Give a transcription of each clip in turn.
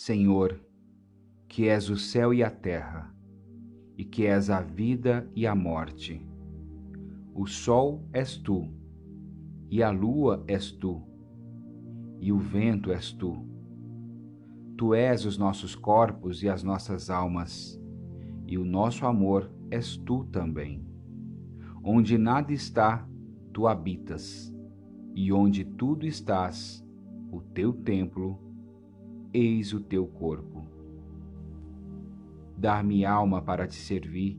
Senhor, que és o céu e a terra, e que és a vida e a morte. O sol és tu, e a lua és tu, e o vento és tu. Tu és os nossos corpos e as nossas almas, e o nosso amor és tu também. Onde nada está, tu habitas, e onde tudo estás, o teu templo, eis o teu corpo. Dar-me alma para te servir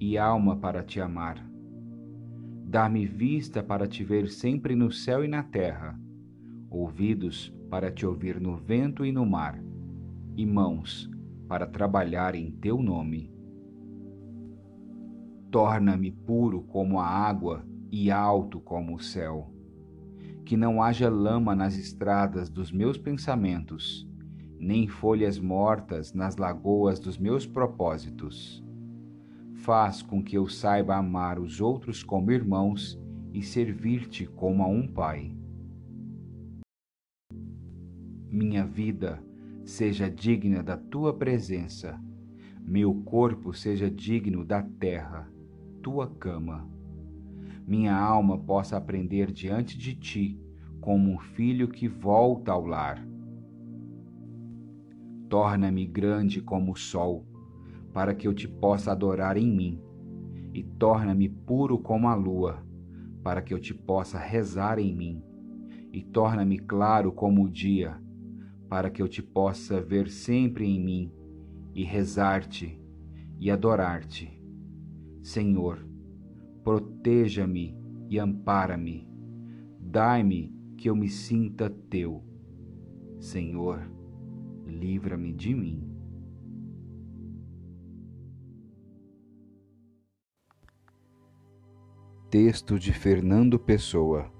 e alma para te amar. Dar-me vista para te ver sempre no céu e na terra, ouvidos para te ouvir no vento e no mar, e mãos para trabalhar em teu nome. Torna-me puro como a água e alto como o céu. Que não haja lama nas estradas dos meus pensamentos, nem folhas mortas nas lagoas dos meus propósitos. Faz com que eu saiba amar os outros como irmãos e servir-te como a um pai. Minha vida seja digna da tua presença, meu corpo seja digno da terra, tua cama minha alma possa aprender diante de ti como um filho que volta ao lar. Torna-me grande como o sol, para que eu te possa adorar em mim, e torna-me puro como a lua, para que eu te possa rezar em mim, e torna-me claro como o dia, para que eu te possa ver sempre em mim, e rezar-te e adorar-te. Senhor, proteja-me e ampara-me. Dai-me que eu me sinta teu. Senhor, livra-me de mim. Texto de Fernando Pessoa